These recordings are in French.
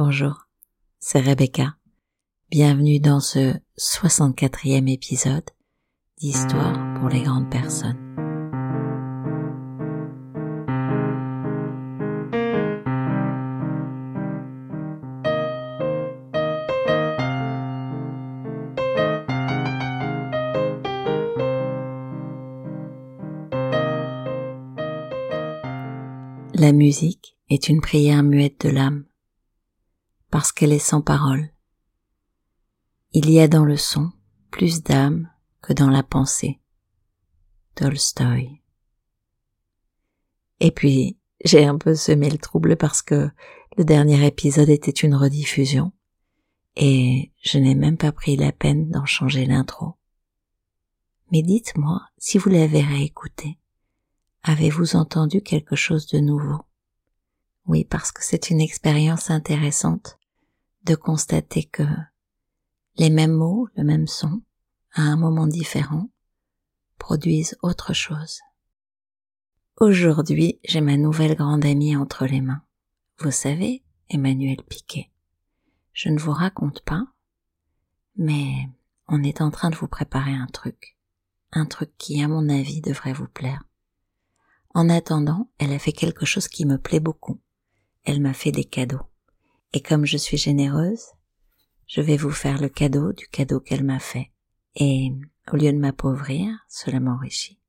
Bonjour, c'est Rebecca. Bienvenue dans ce 64e épisode d'Histoire pour les grandes personnes. La musique est une prière muette de l'âme, parce qu'elle est sans parole. Il y a dans le son plus d'âme que dans la pensée. Tolstoy. Et puis, j'ai un peu semé le trouble parce que le dernier épisode était une rediffusion, et je n'ai même pas pris la peine d'en changer l'intro. Mais dites-moi si vous l'avez réécouté. Avez-vous entendu quelque chose de nouveau? Oui, parce que c'est une expérience intéressante de constater que les mêmes mots, le même son, à un moment différent, produisent autre chose. Aujourd'hui, j'ai ma nouvelle grande amie entre les mains. Vous savez, Emmanuel Piquet. Je ne vous raconte pas, mais on est en train de vous préparer un truc. Un truc qui, à mon avis, devrait vous plaire. En attendant, elle a fait quelque chose qui me plaît beaucoup. Elle m'a fait des cadeaux. Et comme je suis généreuse, je vais vous faire le cadeau du cadeau qu'elle m'a fait. Et au lieu de m'appauvrir, cela m'enrichit.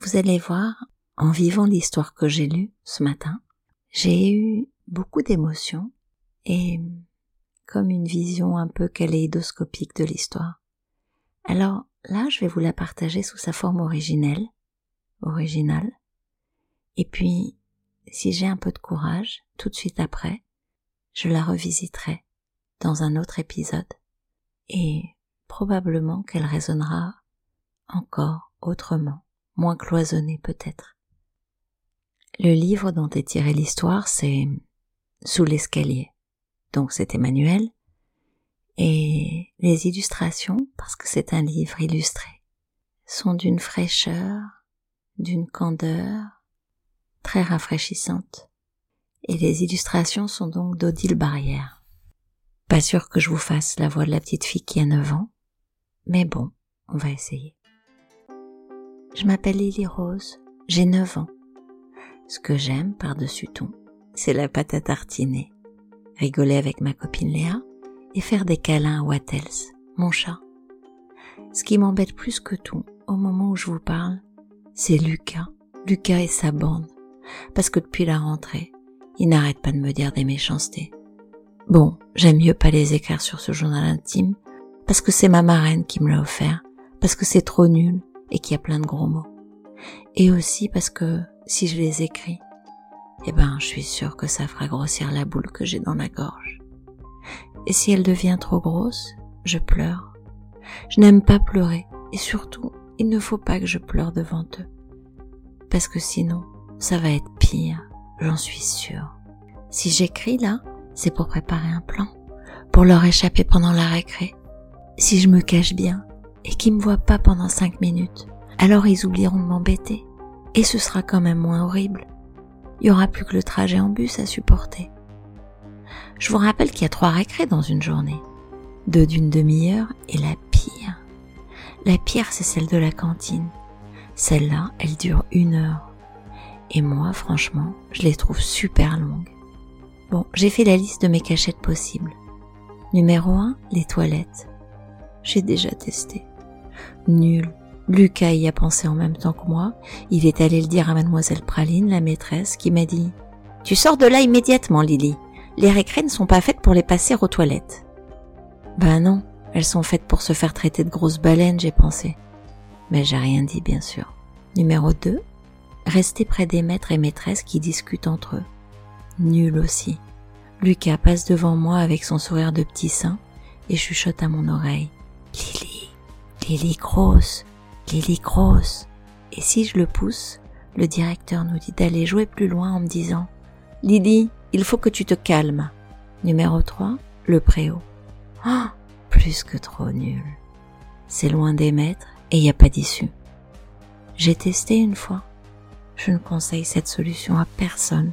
Vous allez voir, en vivant l'histoire que j'ai lue ce matin, j'ai eu beaucoup d'émotions et comme une vision un peu kaléidoscopique de l'histoire. Alors là, je vais vous la partager sous sa forme originelle, originale, et puis, si j'ai un peu de courage, tout de suite après, je la revisiterai dans un autre épisode et probablement qu'elle résonnera encore autrement, moins cloisonnée peut-être. Le livre dont est tirée l'histoire, c'est Sous l'escalier. Donc c'est Emmanuel. Et les illustrations, parce que c'est un livre illustré, sont d'une fraîcheur, d'une candeur, très rafraîchissante. Et les illustrations sont donc d'Odile Barrière. Pas sûr que je vous fasse la voix de la petite fille qui a 9 ans, mais bon, on va essayer. Je m'appelle Lily Rose, j'ai 9 ans. Ce que j'aime par-dessus tout, c'est la pâte à tartiner, rigoler avec ma copine Léa et faire des câlins à Wattels, mon chat. Ce qui m'embête plus que tout, au moment où je vous parle, c'est Lucas, Lucas et sa bande parce que depuis la rentrée, il n'arrête pas de me dire des méchancetés. Bon, j'aime mieux pas les écrire sur ce journal intime, parce que c'est ma marraine qui me l'a offert, parce que c'est trop nul et qu'il y a plein de gros mots. Et aussi parce que si je les écris, eh ben, je suis sûre que ça fera grossir la boule que j'ai dans la gorge. Et si elle devient trop grosse, je pleure. Je n'aime pas pleurer, et surtout, il ne faut pas que je pleure devant eux. Parce que sinon, ça va être pire, j'en suis sûre. Si j'écris là, c'est pour préparer un plan, pour leur échapper pendant la récré. Si je me cache bien et qu'ils me voient pas pendant cinq minutes, alors ils oublieront de m'embêter et ce sera quand même moins horrible. Il y aura plus que le trajet en bus à supporter. Je vous rappelle qu'il y a trois récrés dans une journée, deux d'une demi-heure et la pire. La pire, c'est celle de la cantine. Celle-là, elle dure une heure. Et moi, franchement, je les trouve super longues. Bon, j'ai fait la liste de mes cachettes possibles. Numéro 1, les toilettes. J'ai déjà testé. Nul. Lucas y a pensé en même temps que moi. Il est allé le dire à mademoiselle Praline, la maîtresse, qui m'a dit Tu sors de là immédiatement, Lily. Les récré ne sont pas faites pour les passer aux toilettes. Ben non, elles sont faites pour se faire traiter de grosses baleines, j'ai pensé. Mais j'ai rien dit, bien sûr. Numéro 2, rester près des maîtres et maîtresses qui discutent entre eux. Nul aussi. Lucas passe devant moi avec son sourire de petit sein et chuchote à mon oreille. Lily, Lily grosse, Lily grosse. Et si je le pousse, le directeur nous dit d'aller jouer plus loin en me disant Lily, il faut que tu te calmes. Numéro 3, le préau. Ah, plus que trop nul. C'est loin des maîtres et il n'y a pas d'issue. J'ai testé une fois je ne conseille cette solution à personne.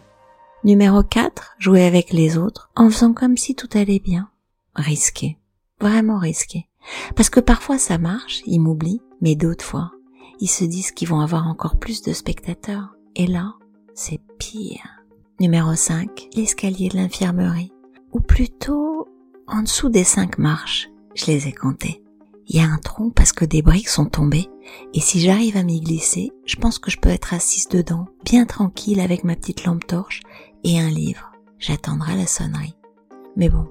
Numéro 4, jouer avec les autres en faisant comme si tout allait bien. Risqué. Vraiment risqué. Parce que parfois ça marche, ils m'oublient, mais d'autres fois, ils se disent qu'ils vont avoir encore plus de spectateurs. Et là, c'est pire. Numéro 5, l'escalier de l'infirmerie. Ou plutôt, en dessous des cinq marches, je les ai comptées. Il y a un tronc parce que des briques sont tombées, et si j'arrive à m'y glisser, je pense que je peux être assise dedans, bien tranquille avec ma petite lampe torche et un livre. J'attendrai la sonnerie. Mais bon,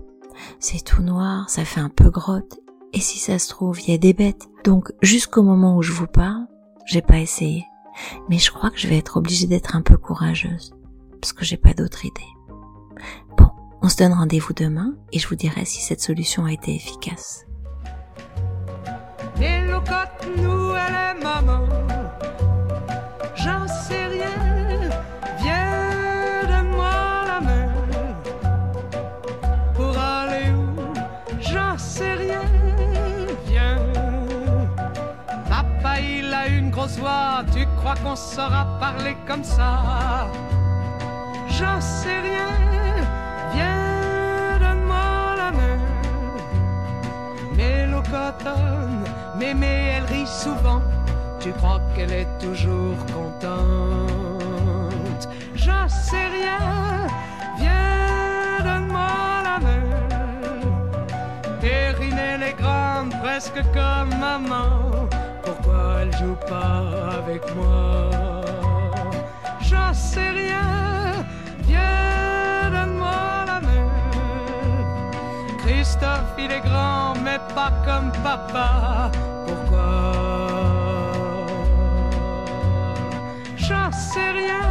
c'est tout noir, ça fait un peu grotte, et si ça se trouve, il y a des bêtes. Donc, jusqu'au moment où je vous parle, j'ai pas essayé. Mais je crois que je vais être obligée d'être un peu courageuse, parce que j'ai pas d'autre idée. Bon, on se donne rendez-vous demain, et je vous dirai si cette solution a été efficace. Et locotte nous, elle est maman. J'en sais rien, viens donne-moi la main. Pour aller où, j'en sais rien, viens. Papa, il a une grosse voix, tu crois qu'on saura parler comme ça? J'en sais rien, viens donne-moi la main. Mais cotonne, mémé, elle rit souvent. Tu crois qu'elle est toujours contente? J'en sais rien, viens, donne-moi la main. Perrine, elle est grande, presque comme maman. Pourquoi elle joue pas avec moi? J'en sais rien, pas comme papa. Pourquoi? J'en sais rien,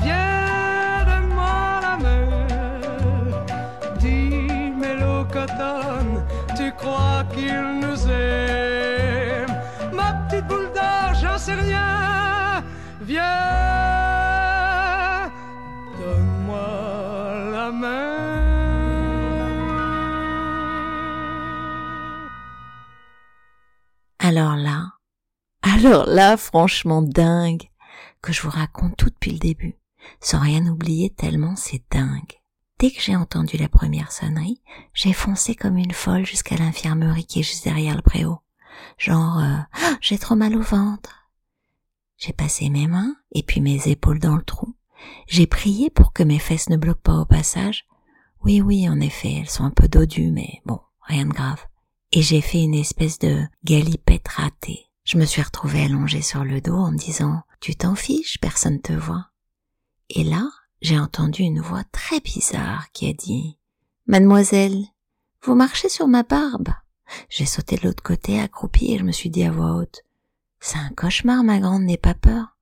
viens, donne-moi la main. Dis, Cotonne, tu crois qu'il nous aime? Ma petite boule d'or, j'en sais rien, viens, Alors là, alors là, franchement dingue, que je vous raconte tout depuis le début, sans rien oublier tellement c'est dingue. Dès que j'ai entendu la première sonnerie, j'ai foncé comme une folle jusqu'à l'infirmerie qui est juste derrière le préau. Genre, euh, Ah, j'ai trop mal au ventre. J'ai passé mes mains et puis mes épaules dans le trou. J'ai prié pour que mes fesses ne bloquent pas au passage. Oui, oui, en effet, elles sont un peu dodues, mais bon, rien de grave. Et j'ai fait une espèce de galipette ratée. Je me suis retrouvée allongée sur le dos en me disant, tu t'en fiches, personne te voit. Et là, j'ai entendu une voix très bizarre qui a dit, Mademoiselle, vous marchez sur ma barbe. J'ai sauté de l'autre côté, accroupi, et je me suis dit à voix haute, c'est un cauchemar, ma grande, n'aie pas peur.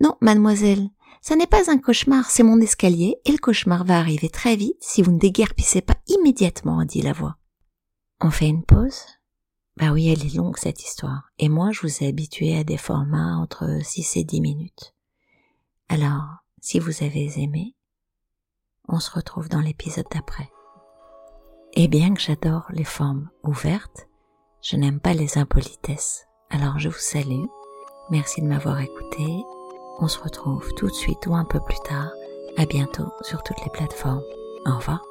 Non, mademoiselle, ça n'est pas un cauchemar, c'est mon escalier, et le cauchemar va arriver très vite si vous ne déguerpissez pas immédiatement, dit la voix. On fait une pause? Bah oui, elle est longue, cette histoire. Et moi, je vous ai habitué à des formats entre 6 et 10 minutes. Alors, si vous avez aimé, on se retrouve dans l'épisode d'après. Et bien que j'adore les formes ouvertes, je n'aime pas les impolitesses. Alors je vous salue. Merci de m'avoir écouté. On se retrouve tout de suite ou un peu plus tard. À bientôt sur toutes les plateformes. Au revoir.